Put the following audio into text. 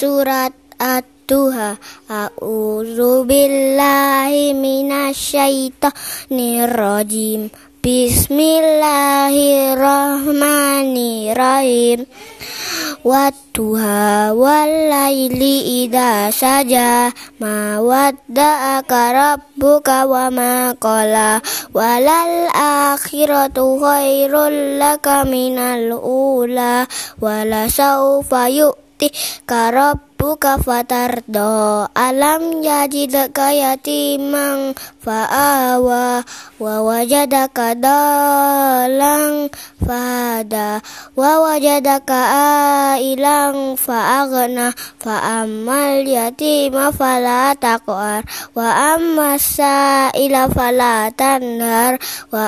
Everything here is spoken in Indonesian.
surat At-Tuha. A'udzu billahi minasyaitonir rajim Bismillahirrahmanirrahim. Wattuha walaili idha saja. Ma wadda'aka rabbuka wa ma qala. Walal akhiratu khairul laka minal ula. Wala sawfa karab rabbuka fatardo. Alam yajidaka yatimang fa'awa wa dalang fada wa wajadaka ailang fa'agna fa'ammal yatima fala taqwar wa amma fala tanhar wa